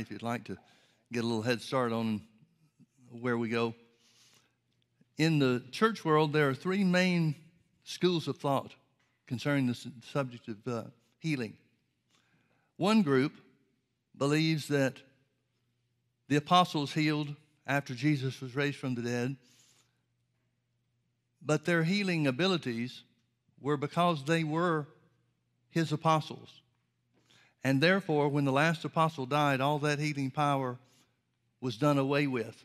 if you'd like to get a little head start on where we go. In the church world, there are three main schools of thought concerning the subject of uh, healing. One group believes that the apostles healed after Jesus was raised from the dead, but their healing abilities were because they were his apostles. And therefore, when the last apostle died, all that healing power was done away with.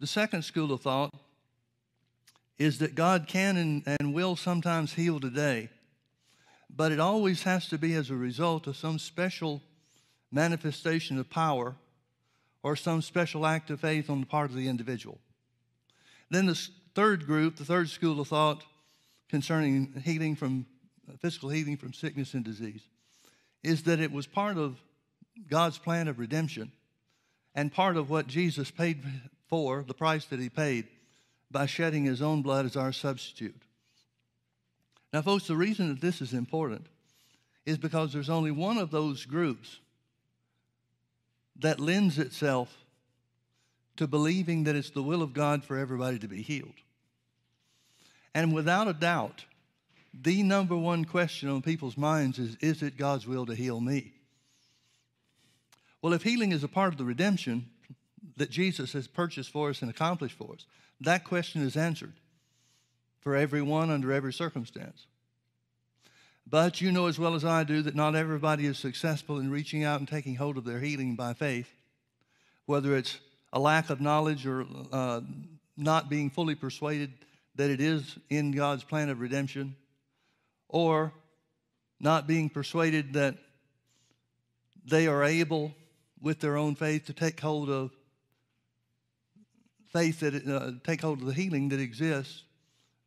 The second school of thought is that God can and, and will sometimes heal today, but it always has to be as a result of some special manifestation of power or some special act of faith on the part of the individual. Then the third group, the third school of thought concerning healing from physical healing from sickness and disease, is that it was part of God's plan of redemption and part of what Jesus paid for, the price that he paid by shedding his own blood as our substitute. Now, folks, the reason that this is important is because there's only one of those groups that lends itself to believing that it's the will of God for everybody to be healed. And without a doubt, the number one question on people's minds is Is it God's will to heal me? Well, if healing is a part of the redemption that Jesus has purchased for us and accomplished for us, that question is answered for everyone under every circumstance. But you know as well as I do that not everybody is successful in reaching out and taking hold of their healing by faith, whether it's a lack of knowledge or uh, not being fully persuaded that it is in God's plan of redemption, or not being persuaded that they are able, with their own faith, to take hold of faith that uh, take hold of the healing that exists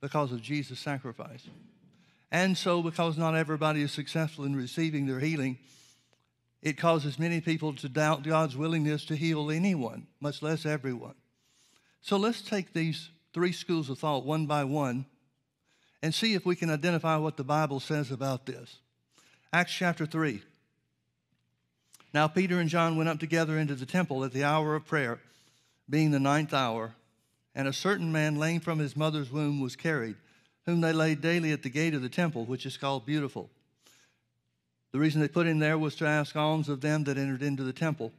because of Jesus' sacrifice. And so, because not everybody is successful in receiving their healing, it causes many people to doubt God's willingness to heal anyone, much less everyone. So let's take these three schools of thought one by one and see if we can identify what the Bible says about this. Acts chapter 3. Now, Peter and John went up together into the temple at the hour of prayer, being the ninth hour, and a certain man lame from his mother's womb was carried, whom they laid daily at the gate of the temple, which is called Beautiful. The reason they put him there was to ask alms of them that entered into the temple.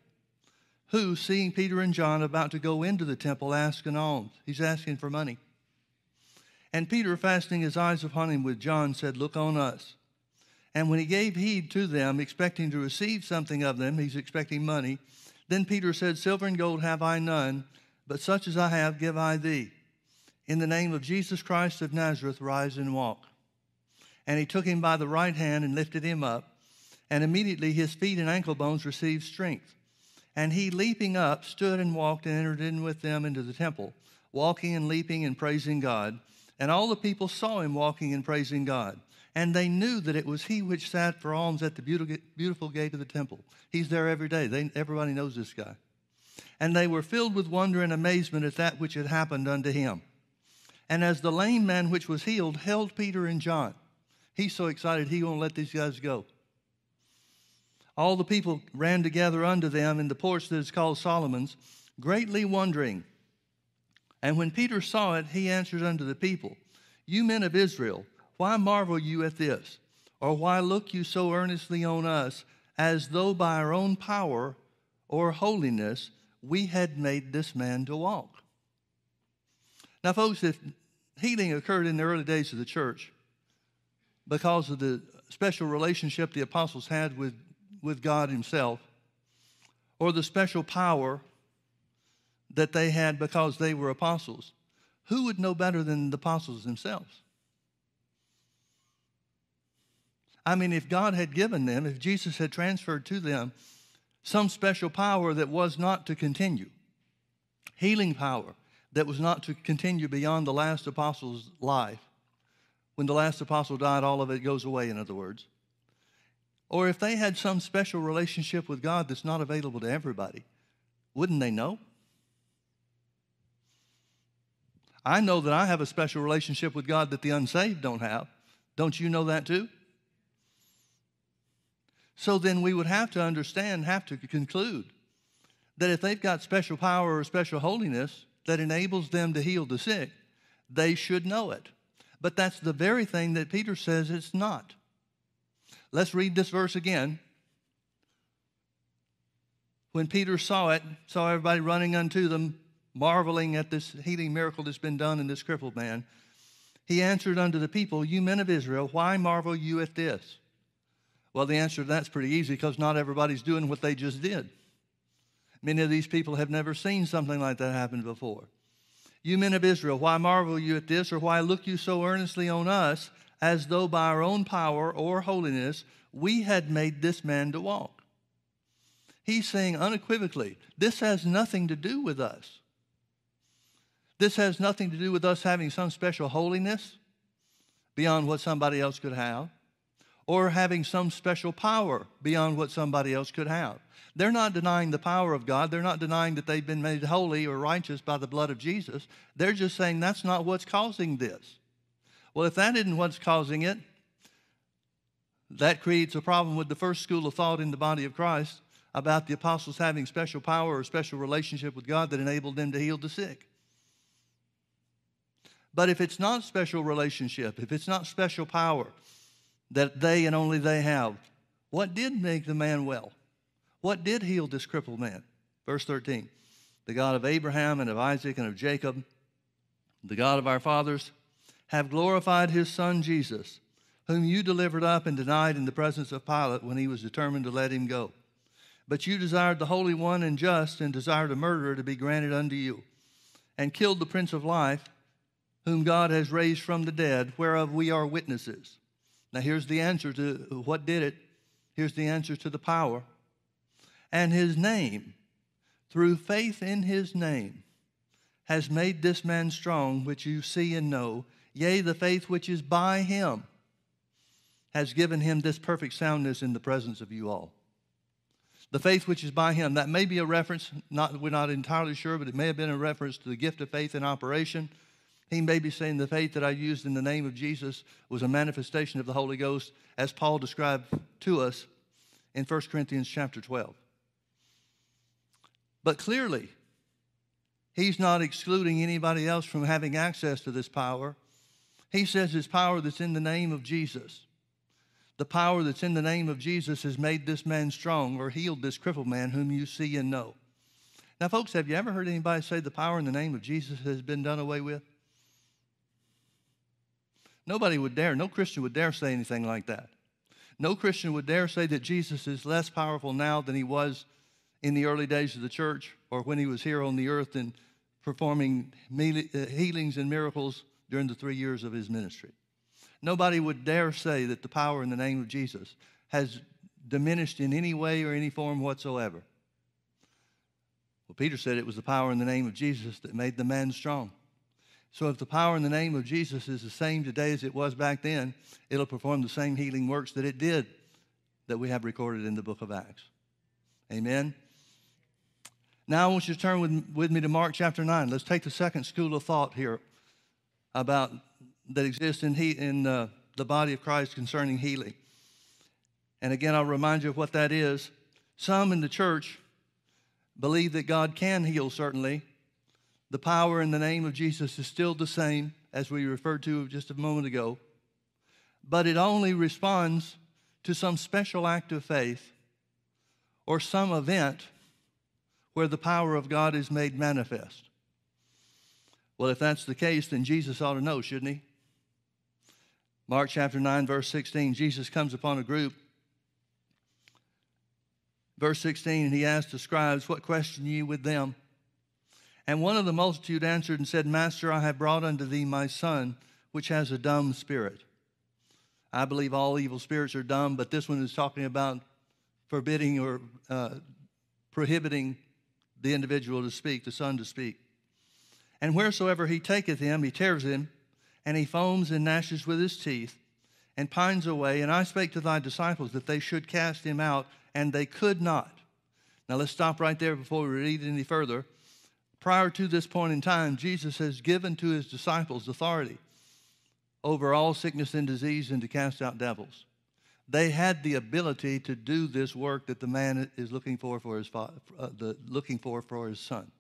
Who, seeing Peter and John about to go into the temple, asked an alms. He's asking for money. And Peter, fastening his eyes upon him with John, said, Look on us. And when he gave heed to them, expecting to receive something of them, he's expecting money, then Peter said, Silver and gold have I none, but such as I have give I thee. In the name of Jesus Christ of Nazareth, rise and walk. And he took him by the right hand and lifted him up, and immediately his feet and ankle bones received strength. And he, leaping up, stood and walked and entered in with them into the temple, walking and leaping and praising God. And all the people saw him walking and praising God. And they knew that it was he which sat for alms at the beautiful gate of the temple. He's there every day. They, everybody knows this guy. And they were filled with wonder and amazement at that which had happened unto him. And as the lame man which was healed held Peter and John, he's so excited he won't let these guys go. All the people ran together unto them in the porch that is called Solomon's, greatly wondering. And when Peter saw it, he answered unto the people, You men of Israel, why marvel you at this? Or why look you so earnestly on us, as though by our own power or holiness we had made this man to walk? Now, folks, if healing occurred in the early days of the church because of the special relationship the apostles had with, with God Himself, or the special power that they had because they were apostles. Who would know better than the apostles themselves? I mean, if God had given them, if Jesus had transferred to them some special power that was not to continue, healing power that was not to continue beyond the last apostle's life, when the last apostle died, all of it goes away, in other words. Or if they had some special relationship with God that's not available to everybody, wouldn't they know? I know that I have a special relationship with God that the unsaved don't have. Don't you know that too? So then we would have to understand, have to conclude that if they've got special power or special holiness that enables them to heal the sick, they should know it. But that's the very thing that Peter says it's not. Let's read this verse again. When Peter saw it, saw everybody running unto them, marveling at this healing miracle that's been done in this crippled man, he answered unto the people, You men of Israel, why marvel you at this? Well, the answer to that's pretty easy because not everybody's doing what they just did. Many of these people have never seen something like that happen before. You men of Israel, why marvel you at this, or why look you so earnestly on us, as though by our own power or holiness we had made this man to walk? He's saying unequivocally, this has nothing to do with us. This has nothing to do with us having some special holiness beyond what somebody else could have, or having some special power beyond what somebody else could have. They're not denying the power of God. They're not denying that they've been made holy or righteous by the blood of Jesus. They're just saying that's not what's causing this. Well, if that isn't what's causing it, that creates a problem with the first school of thought in the body of Christ about the apostles having special power or special relationship with God that enabled them to heal the sick. But if it's not special relationship, if it's not special power that they and only they have, what did make the man well? What did heal this crippled man? Verse 13 The God of Abraham and of Isaac and of Jacob, the God of our fathers, have glorified his son Jesus, whom you delivered up and denied in the presence of Pilate when he was determined to let him go. But you desired the Holy One and just, and desired a murderer to be granted unto you, and killed the Prince of Life, whom God has raised from the dead, whereof we are witnesses. Now, here's the answer to what did it. Here's the answer to the power and his name, through faith in his name, has made this man strong, which you see and know. Yea, the faith which is by him has given him this perfect soundness in the presence of you all. The faith which is by him, that may be a reference, not, we're not entirely sure, but it may have been a reference to the gift of faith in operation. He may be saying the faith that I used in the name of Jesus was a manifestation of the Holy Ghost, as Paul described to us in 1 Corinthians chapter 12. But clearly, he's not excluding anybody else from having access to this power. He says his power that's in the name of Jesus. The power that's in the name of Jesus has made this man strong or healed this crippled man whom you see and know. Now, folks, have you ever heard anybody say the power in the name of Jesus has been done away with? Nobody would dare, no Christian would dare say anything like that. No Christian would dare say that Jesus is less powerful now than he was in the early days of the church or when he was here on the earth and performing uh, healings and miracles during the three years of his ministry. Nobody would dare say that the power in the name of Jesus has diminished in any way or any form whatsoever. Well, Peter said it was the power in the name of Jesus that made the man strong. So if the power in the name of Jesus is the same today as it was back then, it'll perform the same healing works that it did that we have recorded in the book of Acts. Amen. Now I want you to turn with, with me to Mark chapter 9. Let's take the second school of thought here about that exists in, he, in uh, the body of Christ concerning healing. And again, I'll remind you of what that is. Some in the church believe that God can heal, certainly. The power in the name of Jesus is still the same as we referred to just a moment ago, but it only responds to some special act of faith or some event where the power of God is made manifest. Well, if that's the case, then Jesus ought to know, shouldn't he? Mark chapter 9, verse 16, Jesus comes upon a group. Verse 16, and he asked the scribes, What question ye with them? And one of the multitude answered and said, Master, I have brought unto thee my son, which has a dumb spirit. I believe all evil spirits are dumb, but this one is talking about forbidding or uh, prohibiting the individual to speak, the son to speak. And wheresoever he taketh him, he tears him, and he foams and gnashes with his teeth, and pines away. And I spake to thy disciples that they should cast him out, and they could not. Now let's stop right there before we read any further. Prior to this point in time, Jesus has given to his disciples authority over all sickness and disease and to cast out devils. they had the ability to do this work that the man is looking for for his uh, the, looking for for his son.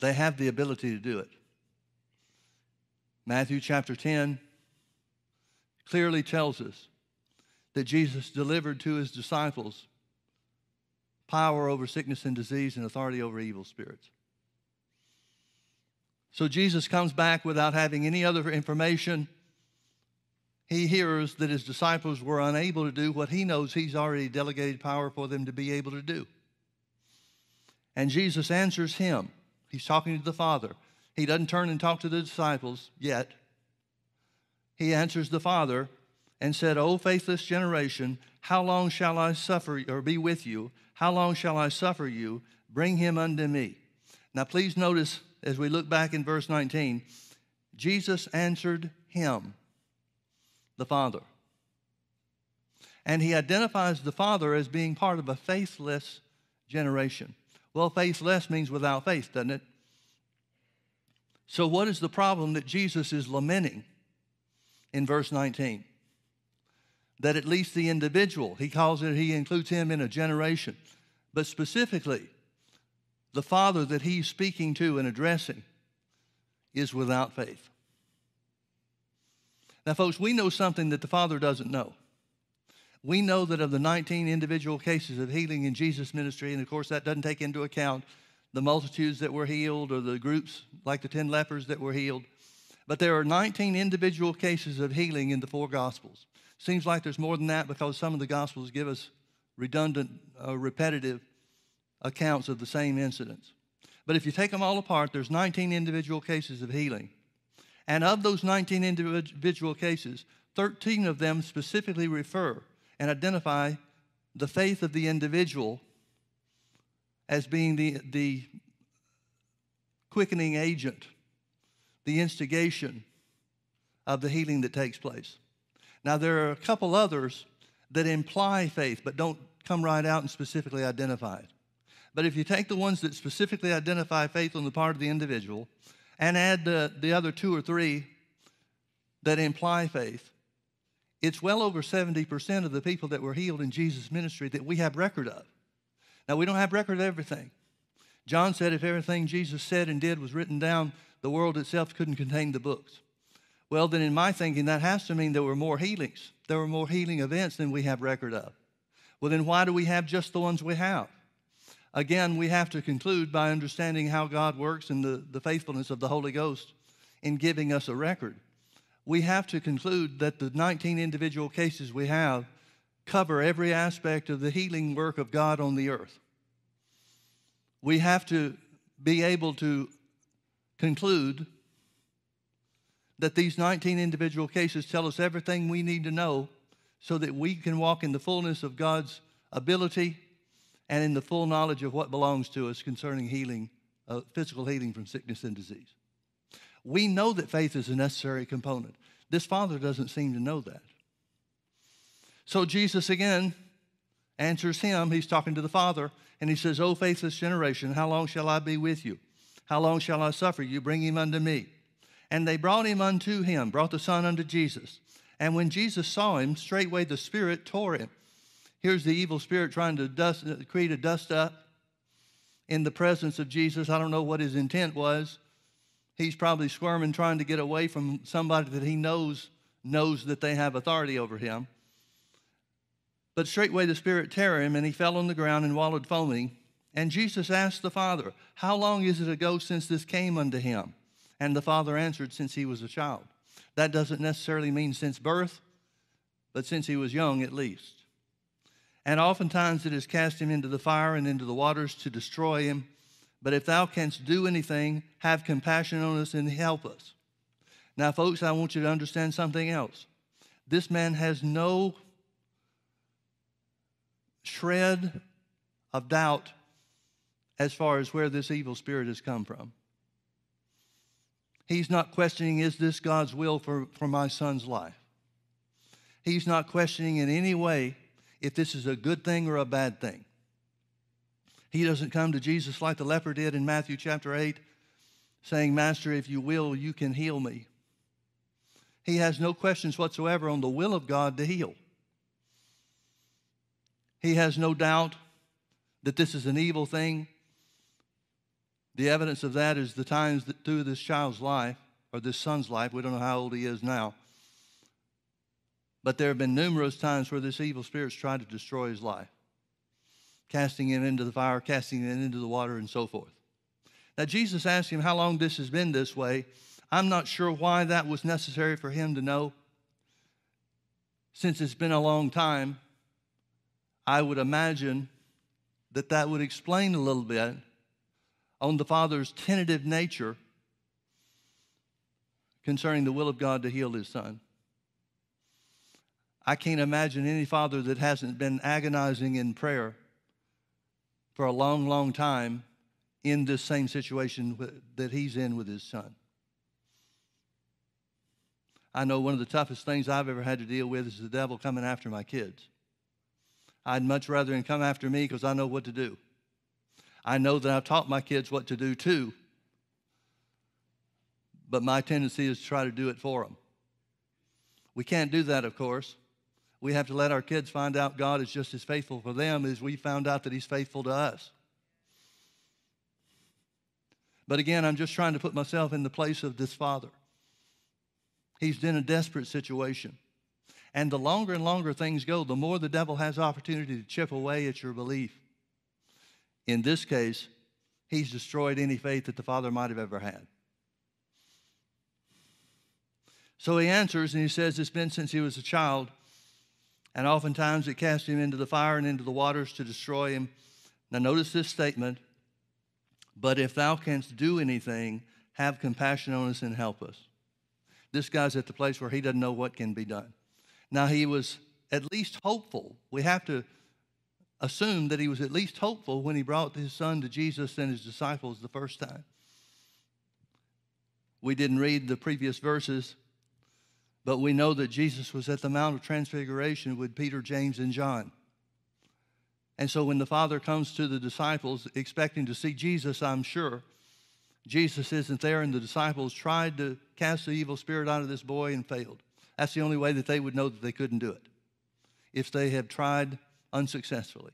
They have the ability to do it. Matthew chapter 10 clearly tells us that Jesus delivered to his disciples power over sickness and disease and authority over evil spirits. So Jesus comes back without having any other information. He hears that his disciples were unable to do what he knows he's already delegated power for them to be able to do. And Jesus answers him. He's talking to the Father. He doesn't turn and talk to the disciples yet. He answers the Father and said, O faithless generation, how long shall I suffer or be with you? How long shall I suffer you? Bring him unto me. Now, please notice as we look back in verse 19, Jesus answered him, the Father. And he identifies the Father as being part of a faithless generation. Well, faithless means without faith, doesn't it? So, what is the problem that Jesus is lamenting in verse 19? That at least the individual, he calls it, he includes him in a generation, but specifically, the Father that he's speaking to and addressing is without faith. Now, folks, we know something that the Father doesn't know. We know that of the 19 individual cases of healing in Jesus' ministry, and of course, that doesn't take into account the multitudes that were healed or the groups like the 10 lepers that were healed, but there are 19 individual cases of healing in the four Gospels. Seems like there's more than that because some of the Gospels give us redundant, uh, repetitive accounts of the same incidents. But if you take them all apart, there's 19 individual cases of healing. And of those 19 individual cases, 13 of them specifically refer and identify the faith of the individual as being the, the quickening agent, the instigation of the healing that takes place. Now, there are a couple others that imply faith but don't come right out and specifically identify it. But if you take the ones that specifically identify faith on the part of the individual and add the, the other two or three that imply faith, it's well over 70% of the people that were healed in Jesus' ministry that we have record of. Now, we don't have record of everything. John said if everything Jesus said and did was written down, the world itself couldn't contain the books. Well, then, in my thinking, that has to mean there were more healings. There were more healing events than we have record of. Well, then, why do we have just the ones we have? Again, we have to conclude by understanding how God works and the, the faithfulness of the Holy Ghost in giving us a record. We have to conclude that the 19 individual cases we have cover every aspect of the healing work of God on the earth. We have to be able to conclude that these 19 individual cases tell us everything we need to know so that we can walk in the fullness of God's ability and in the full knowledge of what belongs to us concerning healing, uh, physical healing from sickness and disease. We know that faith is a necessary component. This father doesn't seem to know that. So Jesus again answers him. He's talking to the father, and he says, O faithless generation, how long shall I be with you? How long shall I suffer you? Bring him unto me. And they brought him unto him, brought the son unto Jesus. And when Jesus saw him, straightway the spirit tore him Here's the evil spirit trying to dust, create a dust up in the presence of Jesus. I don't know what his intent was. He's probably squirming, trying to get away from somebody that he knows knows that they have authority over him. But straightway the spirit tear him, and he fell on the ground and wallowed foaming. And Jesus asked the Father, How long is it ago since this came unto him? And the Father answered, Since he was a child. That doesn't necessarily mean since birth, but since he was young at least. And oftentimes it has cast him into the fire and into the waters to destroy him. But if thou canst do anything, have compassion on us and help us. Now, folks, I want you to understand something else. This man has no shred of doubt as far as where this evil spirit has come from. He's not questioning, is this God's will for, for my son's life? He's not questioning in any way if this is a good thing or a bad thing. He doesn't come to Jesus like the leper did in Matthew chapter 8, saying, Master, if you will, you can heal me. He has no questions whatsoever on the will of God to heal. He has no doubt that this is an evil thing. The evidence of that is the times that through this child's life, or this son's life, we don't know how old he is now, but there have been numerous times where this evil spirit's tried to destroy his life, casting him into the fire, casting him into the water, and so forth. Now, Jesus asked him how long this has been this way. I'm not sure why that was necessary for him to know. Since it's been a long time, I would imagine that that would explain a little bit on the Father's tentative nature concerning the will of God to heal his son. I can't imagine any father that hasn't been agonizing in prayer for a long, long time in this same situation that he's in with his son. I know one of the toughest things I've ever had to deal with is the devil coming after my kids. I'd much rather him come after me because I know what to do. I know that I've taught my kids what to do too, but my tendency is to try to do it for them. We can't do that, of course we have to let our kids find out God is just as faithful for them as we found out that He's faithful to us. But again, I'm just trying to put myself in the place of this father. He's in a desperate situation. And the longer and longer things go, the more the devil has opportunity to chip away at your belief. In this case, he's destroyed any faith that the father might have ever had. So he answers and he says, It's been since he was a child and oftentimes it cast him into the fire and into the waters to destroy him. Now, notice this statement But if thou canst do anything, have compassion on us and help us. This guy's at the place where he doesn't know what can be done. Now, he was at least hopeful. We have to assume that he was at least hopeful when he brought his son to Jesus and his disciples the first time. We didn't read the previous verses, but we know that Jesus was at the Mount of Transfiguration with Peter, James, and John. And so when the Father comes to the disciples expecting to see Jesus, I'm sure, Jesus isn't there, and the disciples tried to cast the evil spirit out of this boy and failed. That's the only way that they would know that they couldn't do it, if they had tried unsuccessfully.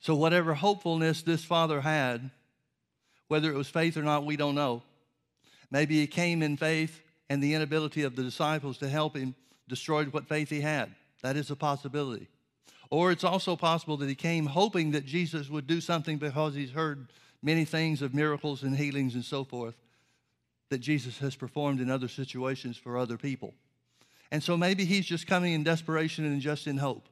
So, whatever hopefulness this father had, whether it was faith or not, we don't know. Maybe he came in faith and the inability of the disciples to help him destroyed what faith he had. That is a possibility. Or it's also possible that he came hoping that Jesus would do something because he's heard many things of miracles and healings and so forth that Jesus has performed in other situations for other people. And so maybe he's just coming in desperation and just in hope.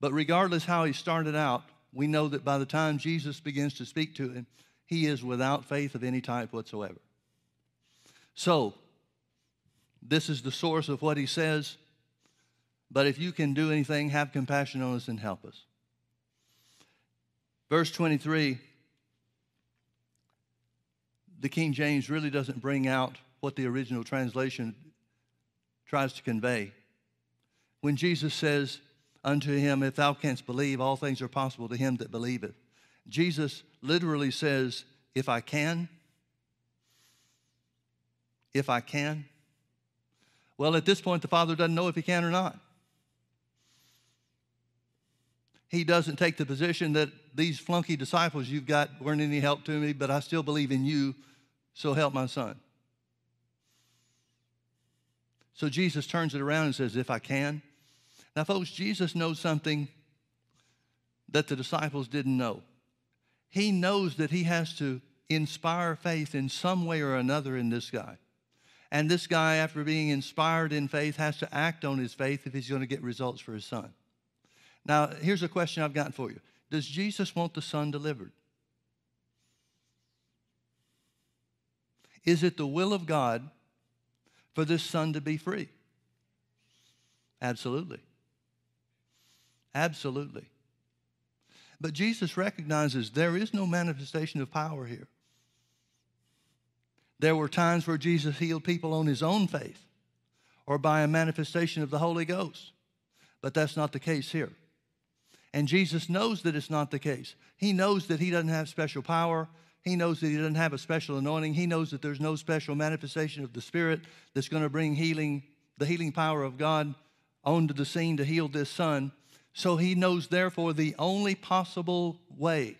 But regardless how he started out, we know that by the time Jesus begins to speak to him, he is without faith of any type whatsoever. So, this is the source of what he says. But if you can do anything, have compassion on us and help us. Verse 23, the King James really doesn't bring out what the original translation tries to convey. When Jesus says unto him, If thou canst believe, all things are possible to him that believeth. Jesus literally says, If I can, if I can? Well, at this point, the Father doesn't know if he can or not. He doesn't take the position that these flunky disciples you've got weren't any help to me, but I still believe in you, so help my son. So Jesus turns it around and says, If I can. Now, folks, Jesus knows something that the disciples didn't know. He knows that he has to inspire faith in some way or another in this guy. And this guy, after being inspired in faith, has to act on his faith if he's going to get results for his son. Now, here's a question I've got for you Does Jesus want the son delivered? Is it the will of God for this son to be free? Absolutely. Absolutely. But Jesus recognizes there is no manifestation of power here. There were times where Jesus healed people on his own faith or by a manifestation of the Holy Ghost. But that's not the case here. And Jesus knows that it's not the case. He knows that he doesn't have special power. He knows that he doesn't have a special anointing. He knows that there's no special manifestation of the Spirit that's going to bring healing, the healing power of God onto the scene to heal this son. So he knows, therefore, the only possible way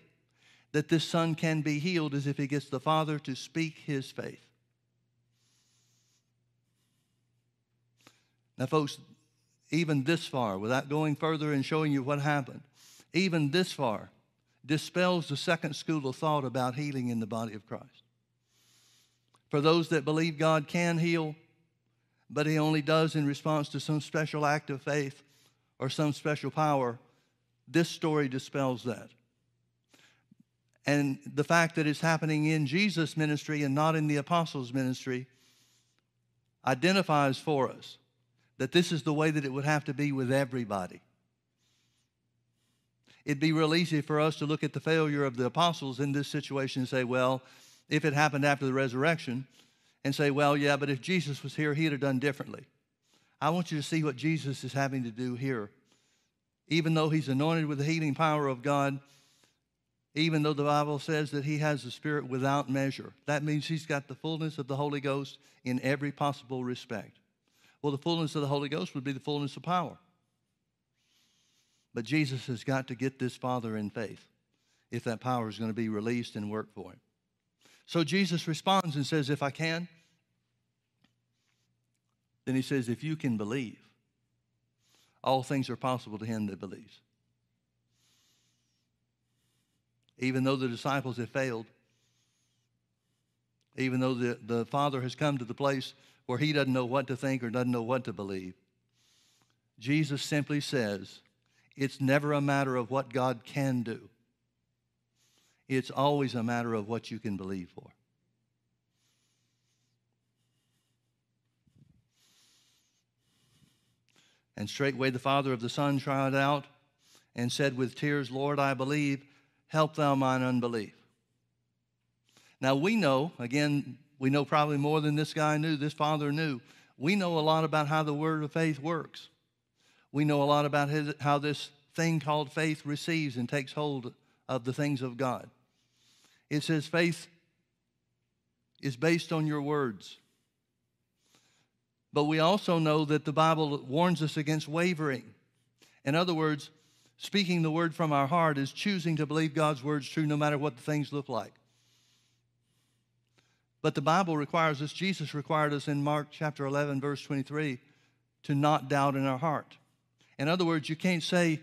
that this son can be healed is if he gets the father to speak his faith. Now, folks, even this far, without going further and showing you what happened, even this far dispels the second school of thought about healing in the body of Christ. For those that believe God can heal, but He only does in response to some special act of faith or some special power, this story dispels that. And the fact that it's happening in Jesus' ministry and not in the apostles' ministry identifies for us that this is the way that it would have to be with everybody. It'd be real easy for us to look at the failure of the apostles in this situation and say, well, if it happened after the resurrection, and say, well, yeah, but if Jesus was here, he'd have done differently. I want you to see what Jesus is having to do here. Even though he's anointed with the healing power of God, even though the Bible says that he has the Spirit without measure, that means he's got the fullness of the Holy Ghost in every possible respect. Well, the fullness of the Holy Ghost would be the fullness of power. But Jesus has got to get this Father in faith if that power is going to be released and work for him. So Jesus responds and says, If I can, then he says, If you can believe, all things are possible to him that believes. Even though the disciples have failed, even though the, the Father has come to the place where he doesn't know what to think or doesn't know what to believe. Jesus simply says, it's never a matter of what God can do. It's always a matter of what you can believe for. And straightway the father of the son cried out and said with tears, Lord, I believe, help thou mine unbelief. Now we know, again, we know probably more than this guy knew, this father knew. We know a lot about how the word of faith works. We know a lot about his, how this thing called faith receives and takes hold of the things of God. It says faith is based on your words. But we also know that the Bible warns us against wavering. In other words, speaking the word from our heart is choosing to believe God's word's true no matter what the things look like. But the Bible requires us, Jesus required us in Mark chapter 11, verse 23, to not doubt in our heart. In other words, you can't say,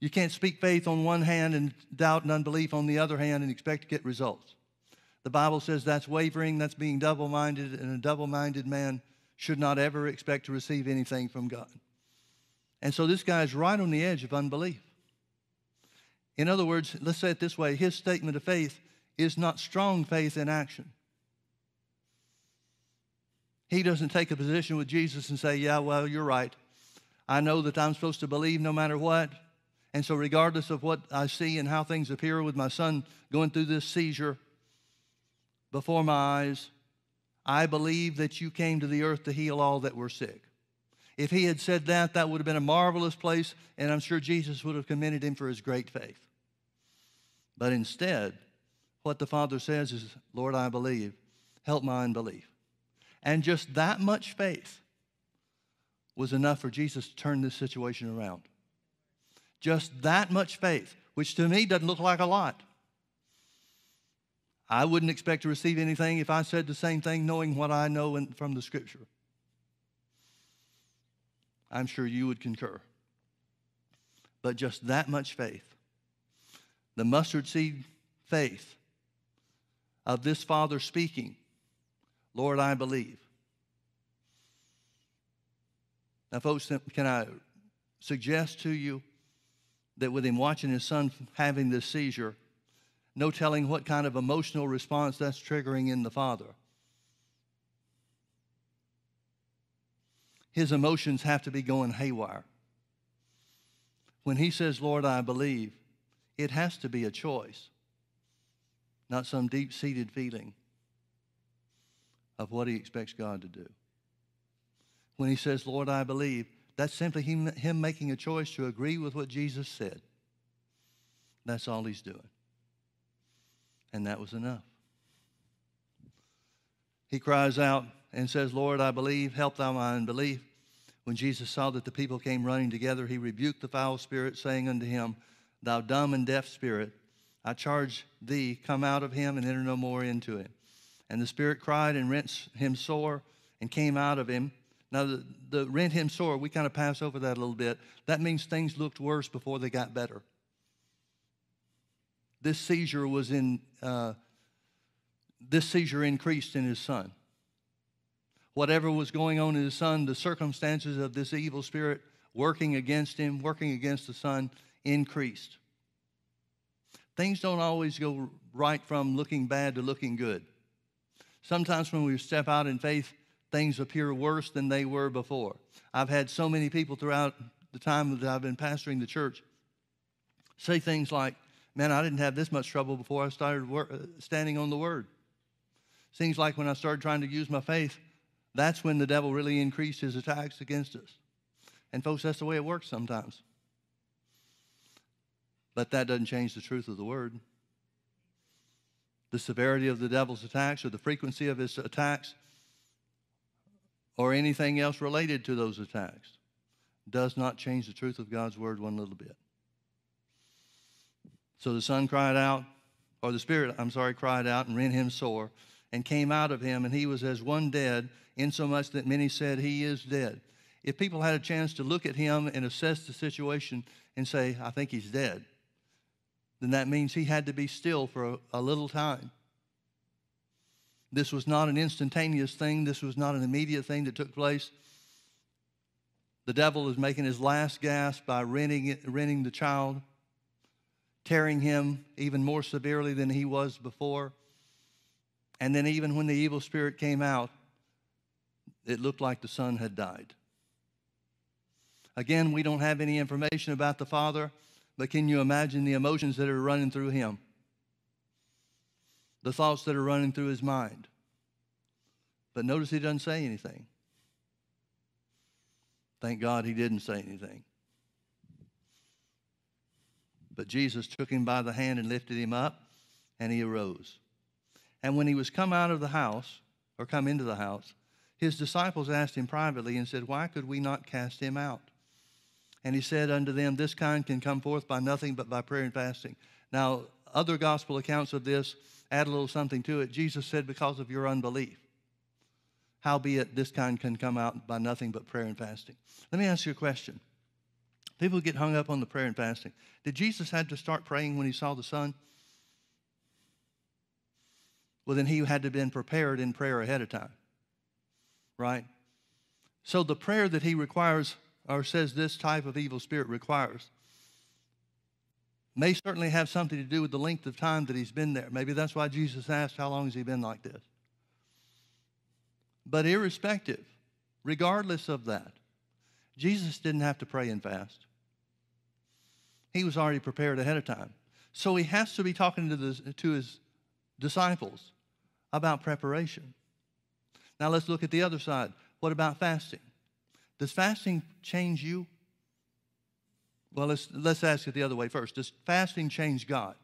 you can't speak faith on one hand and doubt and unbelief on the other hand and expect to get results. The Bible says that's wavering, that's being double minded, and a double minded man should not ever expect to receive anything from God. And so this guy is right on the edge of unbelief. In other words, let's say it this way his statement of faith is not strong faith in action. He doesn't take a position with Jesus and say, Yeah, well, you're right. I know that I'm supposed to believe no matter what. And so, regardless of what I see and how things appear with my son going through this seizure before my eyes, I believe that you came to the earth to heal all that were sick. If he had said that, that would have been a marvelous place, and I'm sure Jesus would have commended him for his great faith. But instead, what the Father says is, Lord, I believe. Help my unbelief. And just that much faith was enough for Jesus to turn this situation around. Just that much faith, which to me doesn't look like a lot. I wouldn't expect to receive anything if I said the same thing knowing what I know in, from the scripture. I'm sure you would concur. But just that much faith, the mustard seed faith of this father speaking Lord, I believe. Now, folks, can I suggest to you that with him watching his son having this seizure, no telling what kind of emotional response that's triggering in the father. His emotions have to be going haywire. When he says, Lord, I believe, it has to be a choice, not some deep seated feeling of what he expects God to do. When he says, Lord, I believe, that's simply him, him making a choice to agree with what Jesus said. That's all he's doing. And that was enough. He cries out and says, Lord, I believe, help thou my unbelief. When Jesus saw that the people came running together, he rebuked the foul spirit, saying unto him, Thou dumb and deaf spirit, I charge thee, come out of him and enter no more into it. And the spirit cried and rent him sore and came out of him. Now, the, the rent him sore, we kind of pass over that a little bit. That means things looked worse before they got better. This seizure was in, uh, this seizure increased in his son. Whatever was going on in his son, the circumstances of this evil spirit working against him, working against the son, increased. Things don't always go right from looking bad to looking good. Sometimes when we step out in faith, things appear worse than they were before. I've had so many people throughout the time that I've been pastoring the church say things like, Man, I didn't have this much trouble before I started uh, standing on the Word. Seems like when I started trying to use my faith, that's when the devil really increased his attacks against us. And, folks, that's the way it works sometimes. But that doesn't change the truth of the Word. The severity of the devil's attacks or the frequency of his attacks or anything else related to those attacks does not change the truth of God's word one little bit. So the son cried out, or the spirit, I'm sorry, cried out and rent him sore and came out of him, and he was as one dead, insomuch that many said, He is dead. If people had a chance to look at him and assess the situation and say, I think he's dead, then that means he had to be still for a, a little time. This was not an instantaneous thing, this was not an immediate thing that took place. The devil is making his last gasp by renting, it, the child, tearing him even more severely than he was before. And then, even when the evil spirit came out, it looked like the son had died. Again, we don't have any information about the father, but can you imagine the emotions that are running through him? The thoughts that are running through his mind. But notice he doesn't say anything. Thank God he didn't say anything. But Jesus took him by the hand and lifted him up, and he arose. And when he was come out of the house, or come into the house, his disciples asked him privately and said, Why could we not cast him out? And he said unto them, This kind can come forth by nothing but by prayer and fasting. Now, other gospel accounts of this add a little something to it. Jesus said, Because of your unbelief. Howbeit, this kind can come out by nothing but prayer and fasting. Let me ask you a question. People get hung up on the prayer and fasting. Did Jesus have to start praying when he saw the son? Well, then he had to have been prepared in prayer ahead of time. Right? So the prayer that he requires, or says this type of evil spirit requires, may certainly have something to do with the length of time that he's been there. Maybe that's why Jesus asked, How long has he been like this? But irrespective, regardless of that, Jesus didn't have to pray and fast. He was already prepared ahead of time. So he has to be talking to, the, to his disciples about preparation. Now let's look at the other side. What about fasting? Does fasting change you? Well, let's, let's ask it the other way first. Does fasting change God?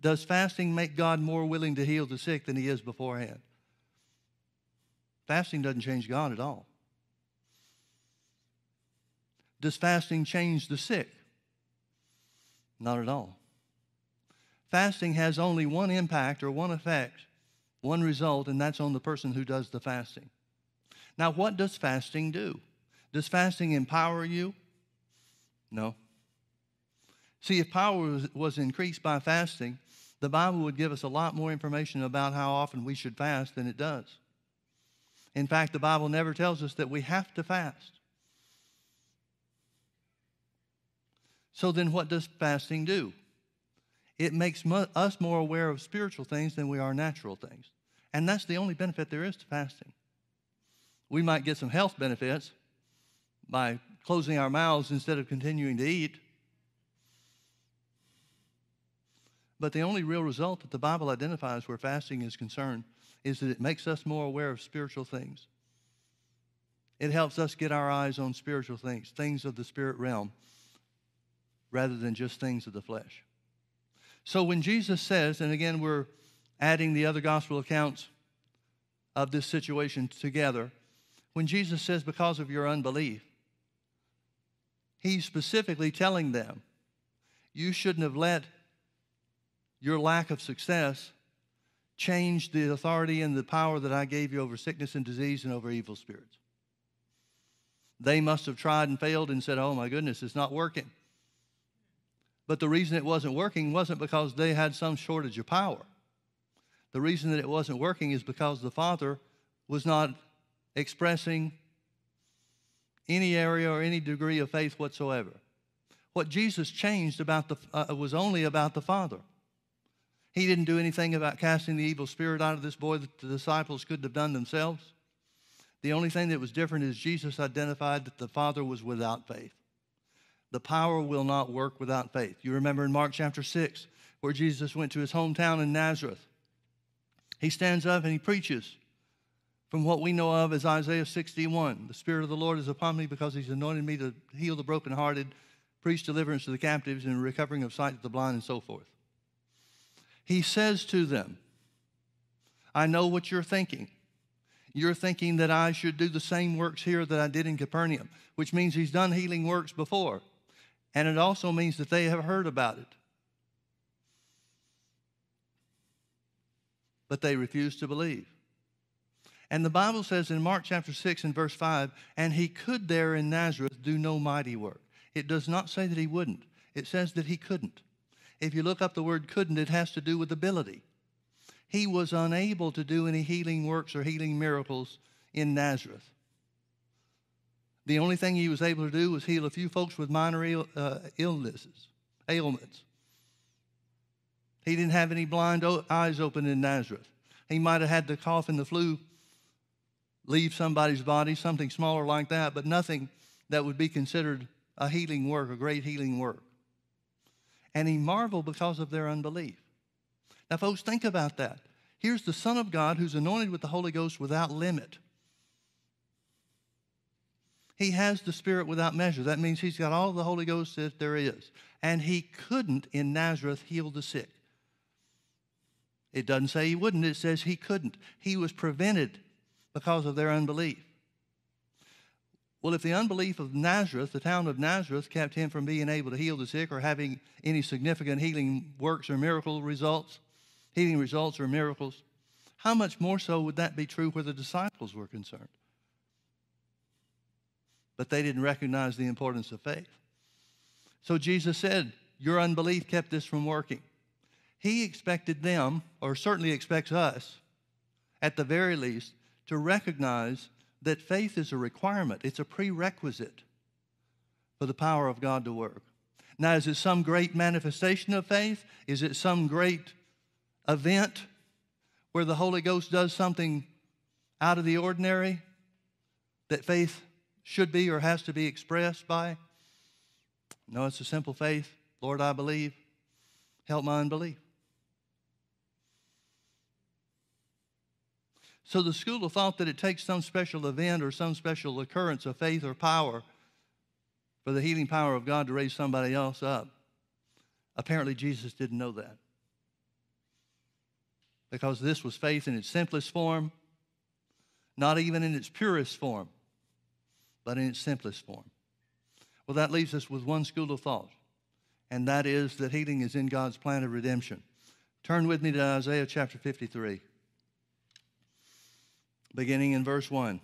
Does fasting make God more willing to heal the sick than he is beforehand? Fasting doesn't change God at all. Does fasting change the sick? Not at all. Fasting has only one impact or one effect, one result, and that's on the person who does the fasting. Now, what does fasting do? Does fasting empower you? No. See, if power was, increased by fasting, the Bible would give us a lot more information about how often we should fast than it does. In fact, the Bible never tells us that we have to fast. So then, what does fasting do? It makes us more aware of spiritual things than we are natural things. And that's the only benefit there is to fasting. We might get some health benefits by closing our mouths instead of continuing to eat. But the only real result that the Bible identifies where fasting is concerned is that it makes us more aware of spiritual things. It helps us get our eyes on spiritual things, things of the spirit realm, rather than just things of the flesh. So when Jesus says, and again, we're adding the other gospel accounts of this situation together, when Jesus says, because of your unbelief, he's specifically telling them, you shouldn't have let your lack of success change the authority and the power that I gave you over sickness and disease and over evil spirits. They must have tried and failed and said, Oh my goodness, it's not working. But the reason it wasn't working wasn't because they had some shortage of power. The reason that it wasn't working is because the Father was not expressing any area or any degree of faith whatsoever. What Jesus changed about the, uh, was only about the Father. He didn't do anything about casting the evil spirit out of this boy that the disciples couldn't have done themselves. The only thing that was different is Jesus identified that the Father was without faith. The power will not work without faith. You remember in Mark chapter 6, where Jesus went to his hometown in Nazareth. He stands up and he preaches from what we know of as Isaiah 61. The Spirit of the Lord is upon me because he's anointed me to heal the brokenhearted, preach deliverance to the captives, and recovering of sight to the blind, and so forth. He says to them, I know what you're thinking. You're thinking that I should do the same works here that I did in Capernaum, which means he's done healing works before. And it also means that they have heard about it. But they refuse to believe. And the Bible says in Mark chapter 6 and verse 5, and he could there in Nazareth do no mighty work. It does not say that he wouldn't, it says that he couldn't. If you look up the word couldn't, it has to do with ability he was unable to do any healing works or healing miracles in Nazareth. The only thing he was able to do was heal a few folks with minor Ill, uh, illnesses, ailments. He didn't have any blind eyes open in Nazareth. He might have had the cough and the flu leave somebody's body, something smaller like that, but nothing that would be considered a healing work, a great healing work. And he marveled because of their unbelief. Now, folks, think about that. Here's the Son of God who's anointed with the Holy Ghost without limit. He has the Spirit without measure. That means he's got all the Holy Ghost that there is. And he couldn't in Nazareth heal the sick. It doesn't say he wouldn't, it says he couldn't. He was prevented because of their unbelief. Well, if the unbelief of Nazareth, the town of Nazareth, kept him from being able to heal the sick or having any significant healing works or miracle results, healing results or miracles, how much more so would that be true where the disciples were concerned? But they didn't recognize the importance of faith. So Jesus said, Your unbelief kept this from working. He expected them, or certainly expects us, at the very least, to recognize that faith is a requirement, it's a prerequisite for the power of God to work. Now, is it some great manifestation of faith? Is it some great event where the Holy Ghost does something out of the ordinary that faith should be or has to be expressed by? No, it's a simple faith. Lord, I believe. Help my unbelief. So the school of thought that it takes some special event or some special occurrence of faith or power for the healing power of God to raise somebody else up. Apparently, Jesus didn't know that because this was faith in its simplest form, not even in its purest form, but in its simplest form. Well, that leaves us with one school of thought, and that is that healing is in God's plan of redemption. Turn with me to Isaiah chapter 53, beginning in verse 1.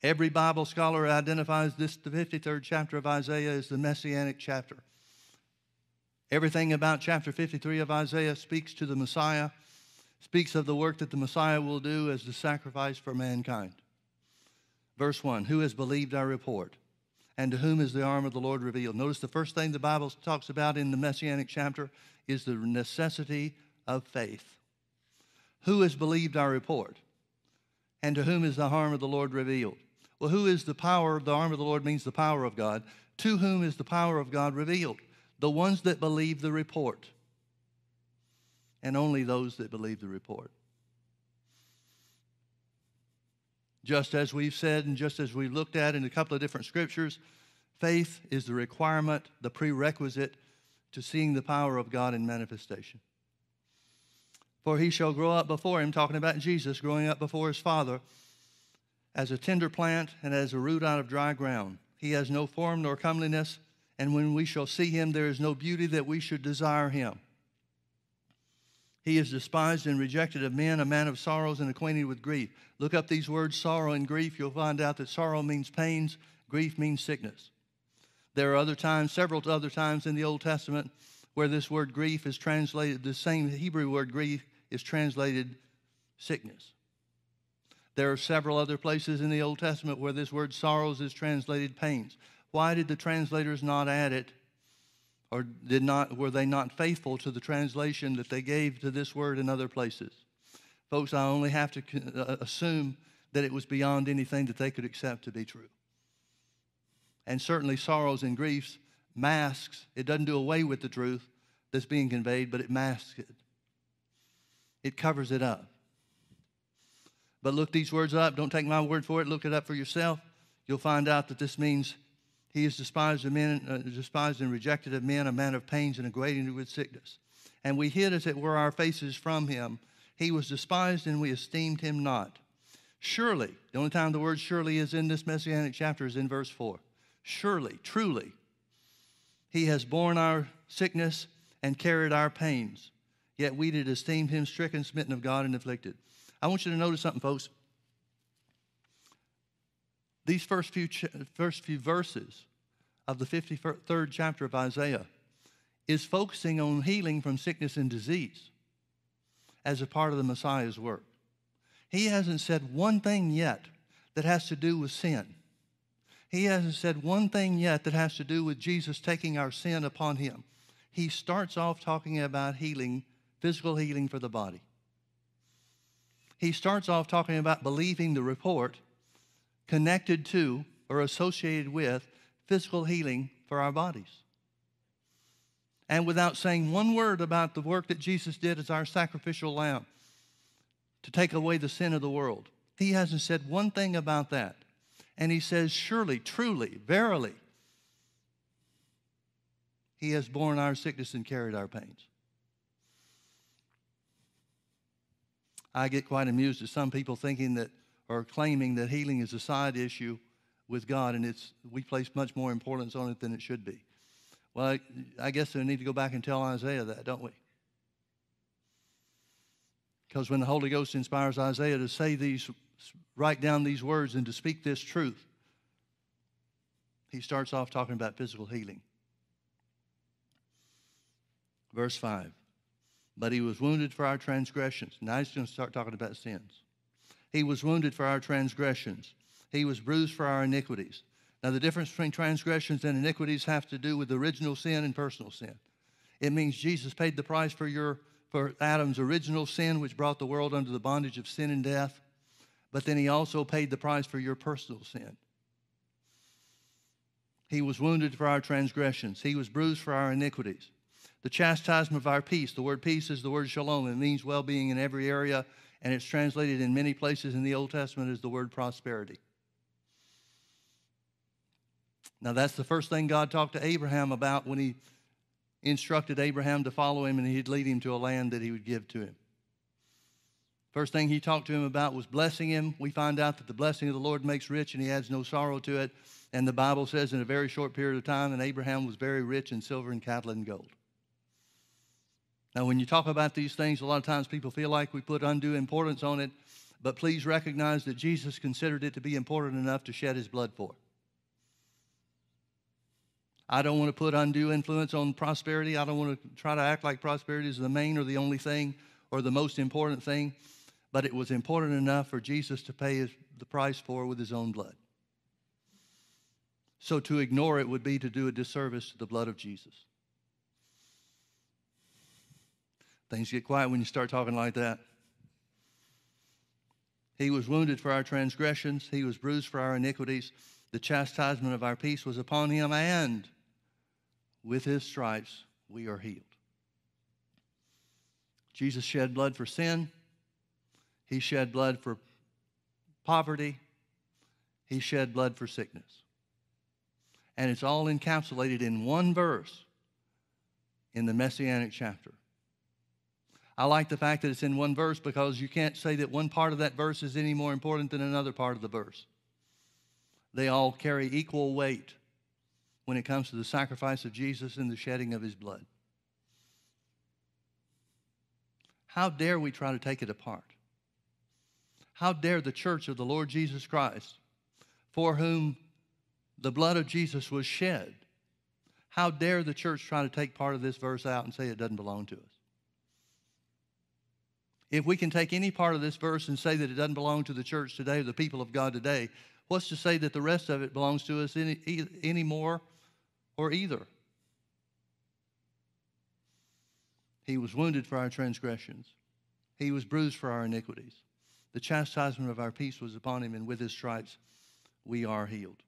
Every Bible scholar identifies this, the 53rd chapter of Isaiah, as the messianic chapter. Everything about chapter 53 of Isaiah speaks to the Messiah speaks of the work that the Messiah will do as the sacrifice for mankind. Verse 1 Who has believed our report? And to whom is the arm of the Lord revealed? Notice the first thing the Bible talks about in the Messianic chapter is the necessity of faith. Who has believed our report? And to whom is the arm of the Lord revealed? Well, who is the power? The arm of the Lord means the power of God. To whom is the power of God revealed? The ones that believe the report and only those that believe the report. Just as we've said, and just as we have looked at in a couple of different scriptures, faith is the requirement, the prerequisite to seeing the power of God in manifestation. For he shall grow up before him, talking about Jesus growing up before his Father, as a tender plant and as a root out of dry ground. He has no form nor comeliness, and when we shall see him, there is no beauty that we should desire him. He is despised and rejected of men, a man of sorrows and acquainted with grief. Look up these words, sorrow and grief. You'll find out that sorrow means pains, grief means sickness. There are other times, several other times in the Old Testament, where this word grief is translated, the same Hebrew word grief is translated sickness. There are several other places in the Old Testament where this word sorrows is translated pains. Why did the translators not add it? Or did not, were they not faithful to the translation that they gave to this word in other places? Folks, I only have to uh, assume that it was beyond anything that they could accept to be true. And certainly, sorrows and griefs masks, it doesn't do away with the truth that's being conveyed, but it masks it. It covers it up. But look these words up. Don't take my word for it. Look it up for yourself. You'll find out that this means he is despised of men, uh, despised and rejected of men, a man of pains and acquainted with sickness. And we hid, as it were, our faces from him. He was despised, and we esteemed him not. Surely, the only time the word surely is in this messianic chapter is in verse 4. Surely, truly, he has borne our sickness and carried our pains. Yet we did esteem him stricken, smitten of God, and afflicted. I want you to notice something, folks. These first few, first few verses of the 53rd chapter of Isaiah is focusing on healing from sickness and disease as a part of the Messiah's work. He hasn't said one thing yet that has to do with sin. He hasn't said one thing yet that has to do with Jesus taking our sin upon him. He starts off talking about healing, physical healing for the body he starts off talking about believing the report connected to or associated with physical healing for our bodies. And without saying one word about the work that Jesus did as our sacrificial lamb to take away the sin of the world, he hasn't said one thing about that. And he says, Surely, truly, verily, he has borne our sickness and carried our pains. I get quite amused at some people thinking that or claiming that healing is a side issue with God and it's we place much more importance on it than it should be. Well, I, I guess we need to go back and tell Isaiah that, don't we? Because when the Holy Ghost inspires Isaiah to say these, write down these words and to speak this truth, he starts off talking about physical healing. Verse 5 but he was wounded for our transgressions. Now he's going to start talking about sins. He was wounded for our transgressions. He was bruised for our iniquities. Now, the difference between transgressions and iniquities have to do with original sin and personal sin. It means Jesus paid the price for your for Adam's original sin, which brought the world under the bondage of sin and death. But then he also paid the price for your personal sin. He was wounded for our transgressions. He was bruised for our iniquities the chastisement of our peace. The word peace is the word shalom. It means well being in every area, and it's translated in many places in the Old Testament as the word prosperity. Now, that's the first thing God talked to Abraham about when he instructed Abraham to follow him and he'd lead him to a land that he would give to him. First thing he talked to him about was blessing him. We find out that the blessing of the Lord makes rich and he adds no sorrow to it. And the Bible says in a very short period of time, and Abraham was very rich in silver and cattle and gold. Now, when you talk about these things, a lot of times people feel like we put undue importance on it, but please recognize that Jesus considered it to be important enough to shed his blood for. I don't want to put undue influence on prosperity. I don't want to try to act like prosperity is the main or the only thing or the most important thing, but it was important enough for Jesus to pay his, the price for with his own blood. So to ignore it would be to do a disservice to the blood of Jesus. Things get quiet when you start talking like that. He was wounded for our transgressions, he was bruised for our iniquities. The chastisement of our peace was upon him, and with his stripes we are healed. Jesus shed blood for sin, he shed blood for poverty, he shed blood for sickness. And it's all encapsulated in one verse in the Messianic chapter. I like the fact that it's in one verse because you can't say that one part of that verse is any more important than another part of the verse. They all carry equal weight when it comes to the sacrifice of Jesus and the shedding of his blood. How dare we try to take it apart? How dare the church of the Lord Jesus Christ, for whom the blood of Jesus was shed, how dare the church try to take part of this verse out and say it doesn't belong to us? If we can take any part of this verse and say that it doesn't belong to the church today, or the people of God today, what's to say that the rest of it belongs to us any, any more or either? He was wounded for our transgressions. He was bruised for our iniquities. The chastisement of our peace was upon him, and with his stripes we are healed.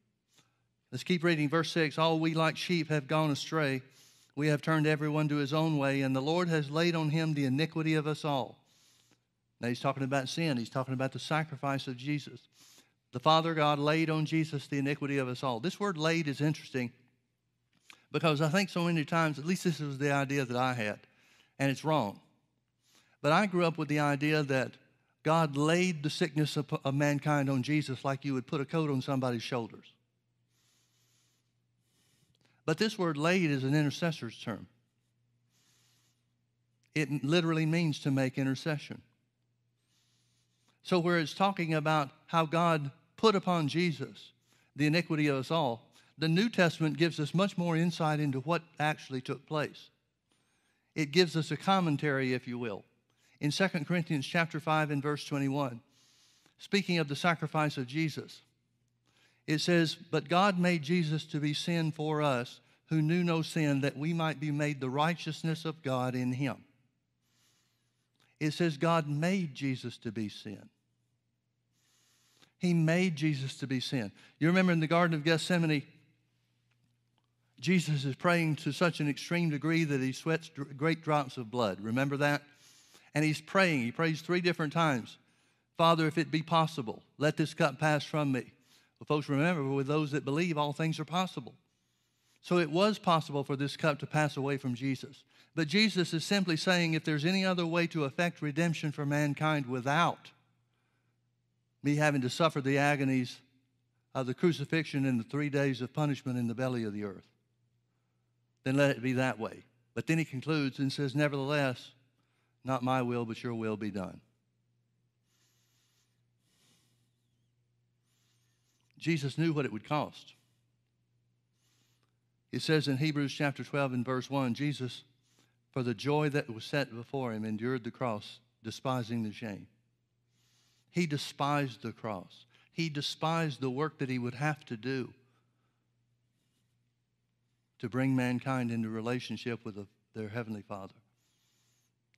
Let's keep reading verse 6. All we like sheep have gone astray. We have turned everyone to his own way, and the Lord has laid on him the iniquity of us all. Now he's talking about sin. He's talking about the sacrifice of Jesus. The Father God laid on Jesus the iniquity of us all. This word laid is interesting because I think so many times, at least this was the idea that I had, and it's wrong. But I grew up with the idea that God laid the sickness of, of mankind on Jesus like you would put a coat on somebody's shoulders. But this word laid is an intercessor's term. It literally means to make intercession. So, where it's talking about how God put upon Jesus the iniquity of us all, the New Testament gives us much more insight into what actually took place. It gives us a commentary, if you will in 2 Corinthians chapter 5 and verse 21, speaking of the sacrifice of Jesus. It says, But God made Jesus to be sin for us who knew no sin, that we might be made the righteousness of God in him. It says, God made Jesus to be sin. He made Jesus to be sin. You remember in the Garden of Gethsemane, Jesus is praying to such an extreme degree that he sweats great drops of blood. Remember that? and he's praying. He prays three different times Father, if it be possible, let this cup pass from me. Well, folks, remember, with those that believe, all things are possible. So it was possible for this cup to pass away from Jesus. But Jesus is simply saying if there's any other way to effect redemption for mankind without me having to suffer the agonies of the crucifixion and the three days of punishment in the belly of the earth, then let it be that way. But then he concludes and says, Nevertheless, not my will, but your will be done. Jesus knew what it would cost. It says in Hebrews chapter 12 and verse 1 Jesus, for the joy that was set before him, endured the cross, despising the shame. He despised the cross. He despised the work that he would have to do to bring mankind into relationship with their Heavenly Father.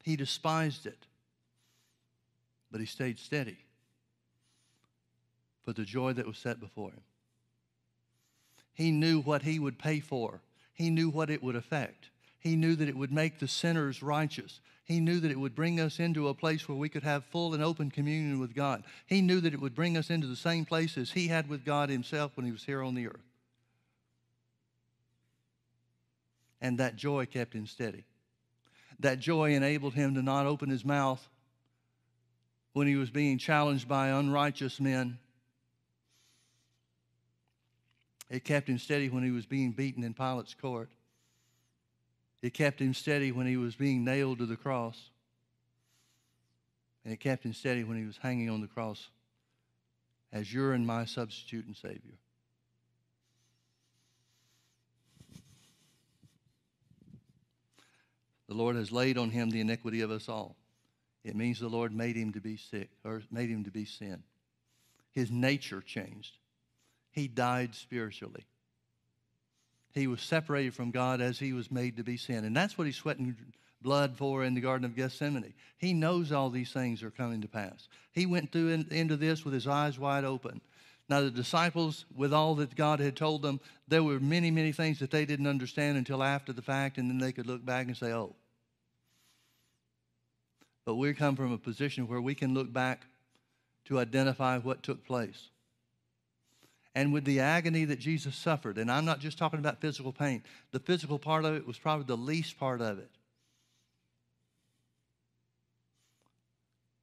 He despised it, but he stayed steady for the joy that was set before him. He knew what he would pay for, he knew what it would affect. He knew that it would make the sinners righteous. He knew that it would bring us into a place where we could have full and open communion with God. He knew that it would bring us into the same place as He had with God Himself when He was here on the earth. And that joy kept Him steady. That joy enabled him to not open his mouth when he was being challenged by unrighteous men. It kept him steady when he was being beaten in Pilate's court. It kept him steady when he was being nailed to the cross. And it kept him steady when he was hanging on the cross as your and my substitute and Savior. The Lord has laid on him the iniquity of us all. It means the Lord made him to be sick or made him to be sin. His nature changed. He died spiritually. He was separated from God as he was made to be sin. And that's what he's sweating blood for in the Garden of Gethsemane. He knows all these things are coming to pass. He went through in, into this with his eyes wide open. Now, the disciples, with all that God had told them, there were many, many things that they didn't understand until after the fact, and then they could look back and say, oh. But we come from a position where we can look back to identify what took place. And with the agony that Jesus suffered, and I'm not just talking about physical pain, the physical part of it was probably the least part of it.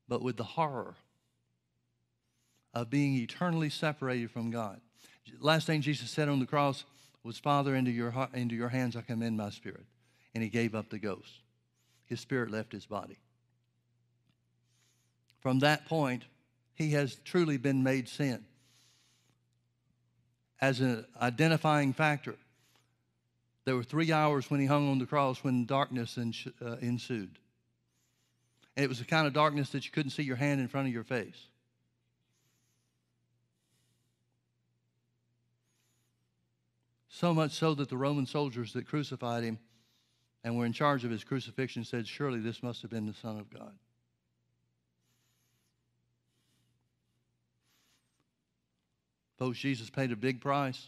But with the horror of being eternally separated from God. Last thing Jesus said on the cross was, Father, into your, heart, into your hands I commend my spirit. And he gave up the ghost. His spirit left his body. From that point, he has truly been made sin as an identifying factor. There were three hours when he hung on the cross when darkness uh, ensued. And it was the kind of darkness that you couldn't see your hand in front of your face. So much so that the Roman soldiers that crucified him and were in charge of his crucifixion said, Surely this must have been the Son of God. Folks, Jesus paid a big price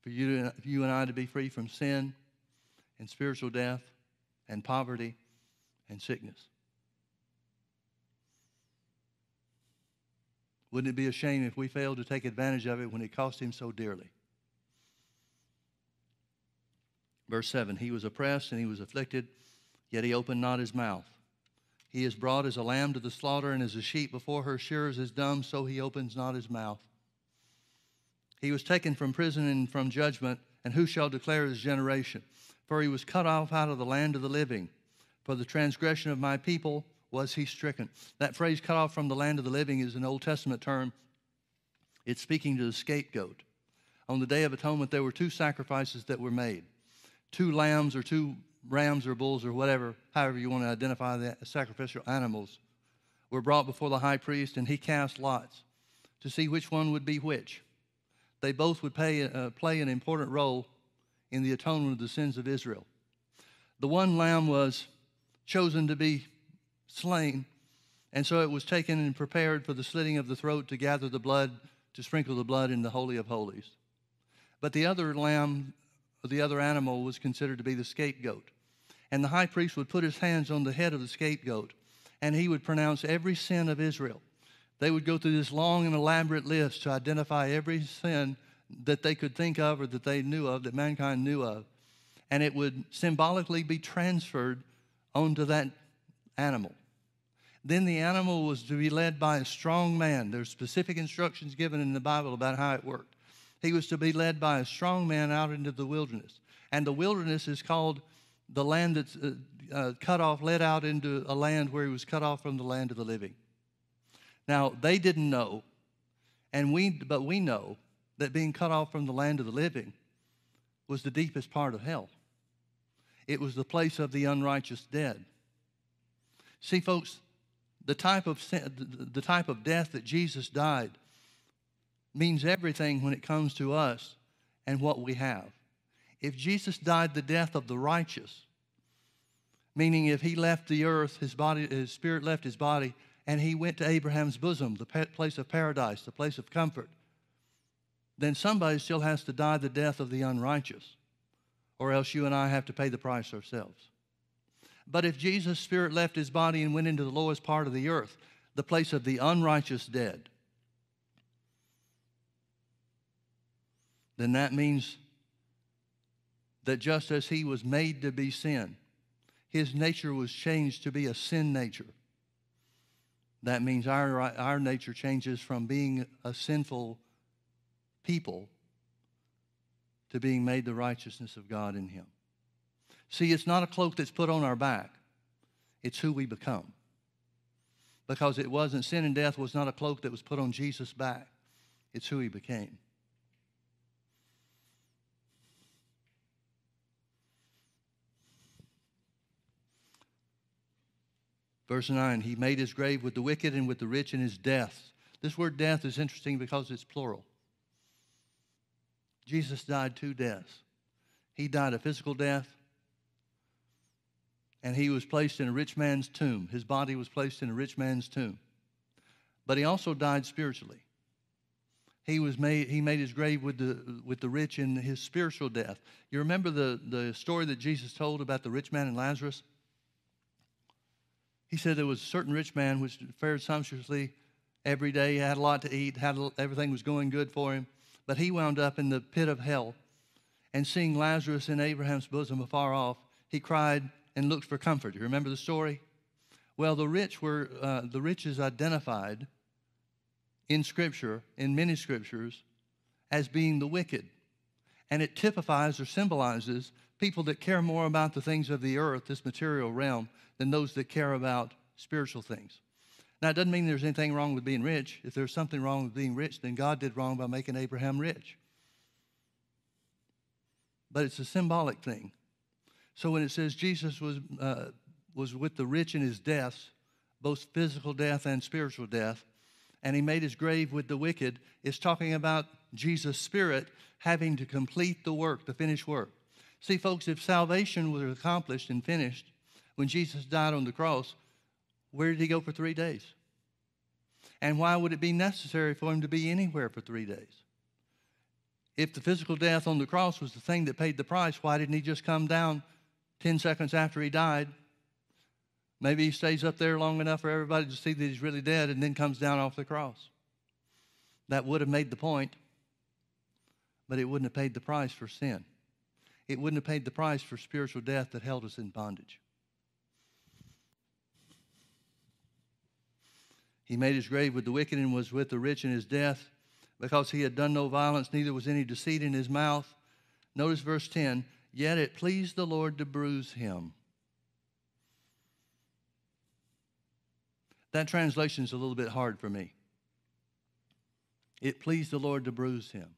for you, you and I to be free from sin and spiritual death and poverty and sickness. Wouldn't it be a shame if we failed to take advantage of it when it cost him so dearly? Verse 7 He was oppressed and he was afflicted, yet he opened not his mouth. He is brought as a lamb to the slaughter, and as a sheep before her shearers is dumb, so he opens not his mouth. He was taken from prison and from judgment, and who shall declare his generation? For he was cut off out of the land of the living. For the transgression of my people was he stricken. That phrase, cut off from the land of the living, is an Old Testament term. It's speaking to the scapegoat. On the Day of Atonement, there were two sacrifices that were made two lambs or two rams or bulls or whatever, however you want to identify the sacrificial animals, were brought before the high priest, and he cast lots to see which one would be which. They both would pay, uh, play an important role in the atonement of the sins of Israel. The one lamb was chosen to be slain, and so it was taken and prepared for the slitting of the throat to gather the blood, to sprinkle the blood in the Holy of Holies. But the other lamb the other animal was considered to be the scapegoat. And the high priest would put his hands on the head of the scapegoat and he would pronounce every sin of Israel. They would go through this long and elaborate list to identify every sin that they could think of or that they knew of, that mankind knew of. And it would symbolically be transferred onto that animal. Then the animal was to be led by a strong man. There's specific instructions given in the Bible about how it worked. He was to be led by a strong man out into the wilderness. And the wilderness is called the land that's uh, uh, cut off, led out into a land where he was cut off from the land of the living. Now, they didn't know, and we, but we know that being cut off from the land of the living was the deepest part of hell. It was the place of the unrighteous dead. See, folks, the type of, the type of death that Jesus died means everything when it comes to us and what we have. If Jesus died the death of the righteous, meaning if he left the earth, his body, his spirit left his body, and he went to Abraham's bosom, the place of paradise, the place of comfort, then somebody still has to die the death of the unrighteous, or else you and I have to pay the price ourselves. But if Jesus' spirit left his body and went into the lowest part of the earth, the place of the unrighteous dead, then that means that just as he was made to be sin, his nature was changed to be a sin nature. That means our, our nature changes from being a sinful people to being made the righteousness of God in him. See, it's not a cloak that's put on our back, it's who we become. Because it wasn't, sin and death was not a cloak that was put on Jesus' back, it's who he became. Verse 9, he made his grave with the wicked and with the rich in his death. This word death is interesting because it's plural. Jesus died two deaths. He died a physical death, and he was placed in a rich man's tomb. His body was placed in a rich man's tomb. But he also died spiritually. He was made, he made his grave with the, with the rich in his spiritual death. You remember the, the story that Jesus told about the rich man and Lazarus? He said there was a certain rich man which fared sumptuously Every day he had a lot to eat, had everything was going good for him. But he wound up in the pit of hell. And seeing Lazarus in Abraham's bosom afar off, he cried and looked for comfort. You remember the story? Well, the rich were uh, the rich is identified in Scripture, in many scriptures, as being the wicked. And it typifies or symbolizes people that care more about the things of the earth, this material realm, than those that care about spiritual things. Now, it doesn't mean there's anything wrong with being rich. If there's something wrong with being rich, then God did wrong by making Abraham rich. But it's a symbolic thing. So when it says Jesus was, uh, was with the rich in his deaths, both physical death and spiritual death, and he made his grave with the wicked, it's talking about Jesus' spirit having to complete the work, the finished work. See, folks, if salvation was accomplished and finished when Jesus died on the cross, where did he go for three days? And why would it be necessary for him to be anywhere for three days? If the physical death on the cross was the thing that paid the price, why didn't he just come down 10 seconds after he died? Maybe he stays up there long enough for everybody to see that he's really dead and then comes down off the cross. That would have made the point, but it wouldn't have paid the price for sin. It wouldn't have paid the price for spiritual death that held us in bondage. He made his grave with the wicked and was with the rich in his death because he had done no violence, neither was any deceit in his mouth. Notice verse 10 Yet it pleased the Lord to bruise him. That translation is a little bit hard for me. It pleased the Lord to bruise him.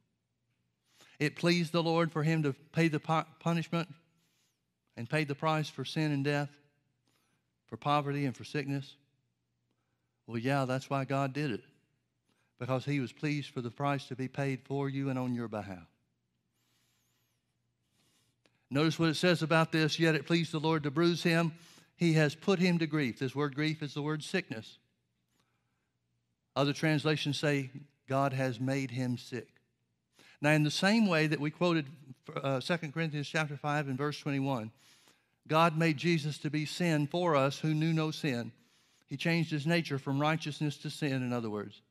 It pleased the Lord for him to pay the punishment and pay the price for sin and death, for poverty and for sickness. Well, yeah, that's why God did it. Because he was pleased for the price to be paid for you and on your behalf. Notice what it says about this. Yet it pleased the Lord to bruise him. He has put him to grief. This word grief is the word sickness. Other translations say God has made him sick. Now, in the same way that we quoted uh, 2 Corinthians chapter 5 and verse 21, God made Jesus to be sin for us who knew no sin he changed his nature from righteousness to sin, in other words,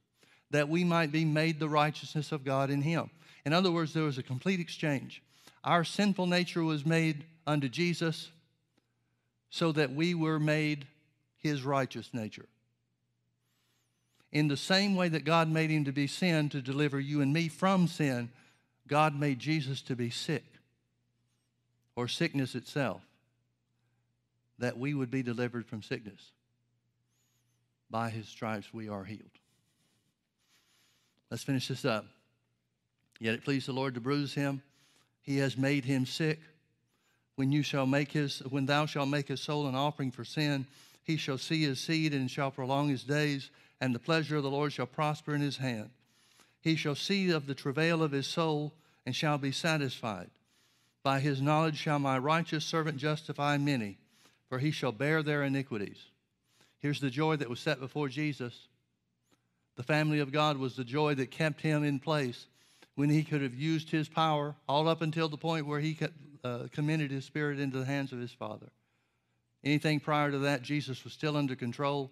that we might be made the righteousness of God in him. In other words, there was a complete exchange. Our sinful nature was made unto Jesus so that we were made his righteous nature. In the same way that God made him to be sin to deliver you and me from sin, God made Jesus to be sick or sickness itself, that we would be delivered from sickness. By his stripes we are healed. Let's finish this up. Yet it pleased the Lord to bruise him. He has made him sick. When you shall make his when thou shalt make his soul an offering for sin, he shall see his seed and shall prolong his days, and the pleasure of the Lord shall prosper in his hand. He shall see of the travail of his soul and shall be satisfied. By his knowledge shall my righteous servant justify many, for he shall bear their iniquities. Here's the joy that was set before Jesus. The family of God was the joy that kept him in place when he could have used his power all up until the point where he uh, committed his spirit into the hands of his Father. Anything prior to that, Jesus was still under control.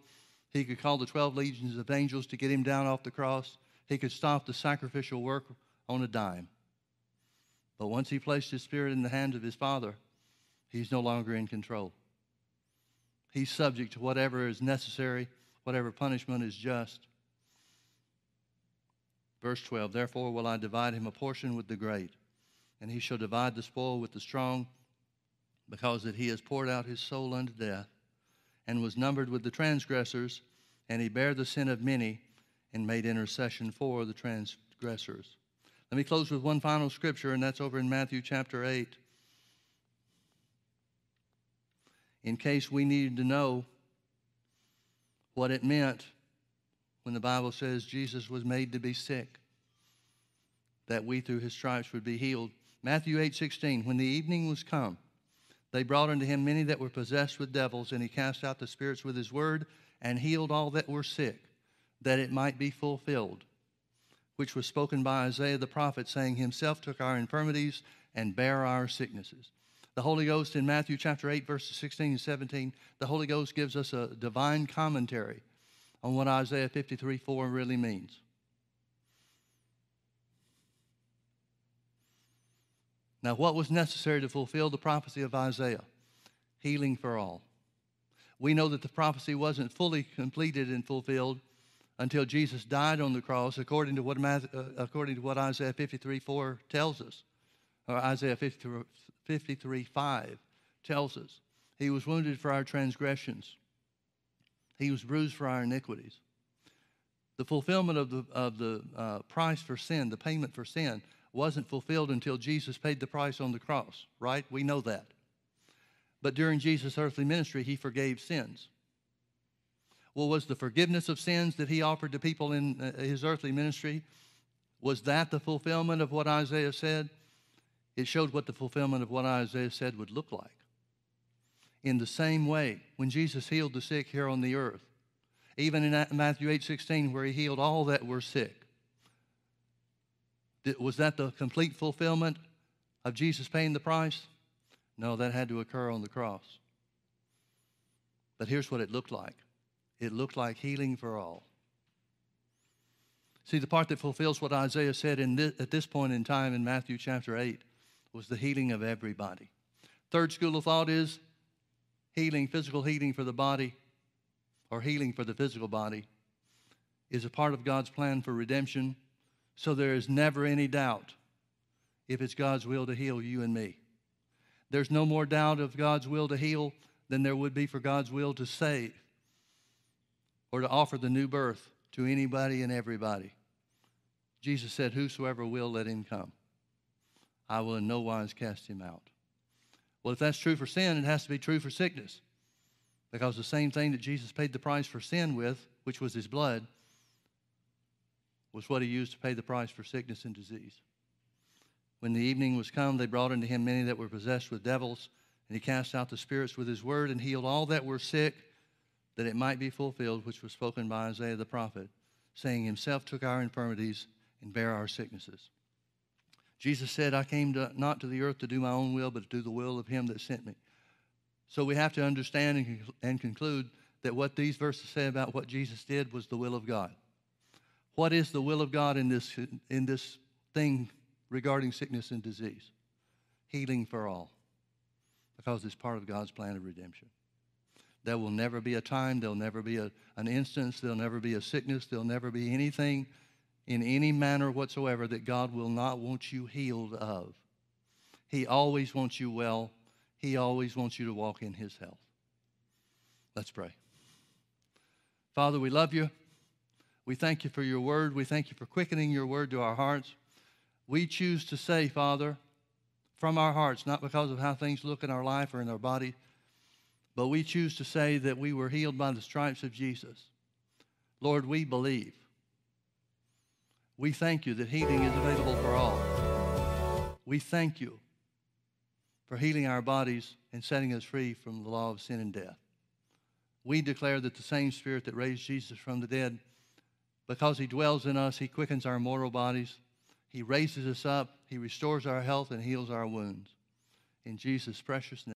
He could call the 12 legions of angels to get him down off the cross. He could stop the sacrificial work on a dime. But once he placed his spirit in the hands of his Father, he's no longer in control. He's subject to whatever is necessary, whatever punishment is just. Verse 12 Therefore will I divide him a portion with the great, and he shall divide the spoil with the strong, because that he has poured out his soul unto death, and was numbered with the transgressors, and he bare the sin of many, and made intercession for the transgressors. Let me close with one final scripture, and that's over in Matthew chapter 8. in case we needed to know what it meant when the Bible says Jesus was made to be sick, that we through his stripes would be healed. Matthew 8 16, when the evening was come, they brought unto him many that were possessed with devils, and he cast out the spirits with his word and healed all that were sick, that it might be fulfilled, which was spoken by Isaiah the prophet, saying, Himself took our infirmities and bare our sicknesses. The Holy Ghost in Matthew chapter 8, verses 16 and 17, the Holy Ghost gives us a divine commentary on what Isaiah 53 4 really means. Now, what was necessary to fulfill the prophecy of Isaiah? Healing for all. We know that the prophecy wasn't fully completed and fulfilled until Jesus died on the cross, according to what, uh, according to what Isaiah 53 4 tells us, or Isaiah 53, 53 5 tells us. He was wounded for our transgressions, He was bruised for our iniquities. The fulfillment of the, of the uh, price for sin, the payment for sin, wasn't fulfilled until Jesus paid the price on the cross, right? We know that. But during Jesus' earthly ministry, he forgave sins. Well, was the forgiveness of sins that he offered to people in uh, his earthly ministry, was that the fulfillment of what Isaiah said? It showed what the fulfillment of what Isaiah said would look like. In the same way, when Jesus healed the sick here on the earth, even in Matthew 8 16, where he healed all that were sick, was that the complete fulfillment of Jesus paying the price? No, that had to occur on the cross. But here's what it looked like it looked like healing for all. See, the part that fulfills what Isaiah said this, at this point in time in Matthew chapter 8 was the healing of everybody. Third school of thought is healing, physical healing for the body, or healing for the physical body, is a part of God's plan for redemption so there is never any doubt if it's God's will to heal you and me. There's no more doubt of God's will to heal than there would be for God's will to save or to offer the new birth to anybody and everybody. Jesus said, Whosoever will, let him come. I will in no wise cast him out. Well, if that's true for sin, it has to be true for sickness. Because the same thing that Jesus paid the price for sin with, which was his blood, was what he used to pay the price for sickness and disease. When the evening was come, they brought unto him many that were possessed with devils, and he cast out the spirits with his word and healed all that were sick, that it might be fulfilled, which was spoken by Isaiah the prophet, saying, Himself took our infirmities and bare our sicknesses. Jesus said, I came to, not to the earth to do my own will, but to do the will of him that sent me. So we have to understand and, and conclude that what these verses say about what Jesus did was the will of God. What is the will of God in this, in this thing regarding sickness and disease? Healing for all, because it's part of God's plan of redemption. There will never be a time, there'll never be a, an instance, there'll never be a sickness, there'll never be anything in any manner whatsoever that God will not want you healed of. He always wants you well. He always wants you to walk in His health. Let's pray. Father, we love you. We thank you for your word. We thank you for quickening your word to our hearts. We choose to say, Father, from our hearts, not because of how things look in our life or in our body, but we choose to say that we were healed by the stripes of Jesus. Lord, we believe. We thank you that healing is available for all. We thank you for healing our bodies and setting us free from the law of sin and death. We declare that the same Spirit that raised Jesus from the dead because He dwells in us, He quickens our mortal bodies. He raises us up. He restores our health and heals our wounds. In Jesus' precious name.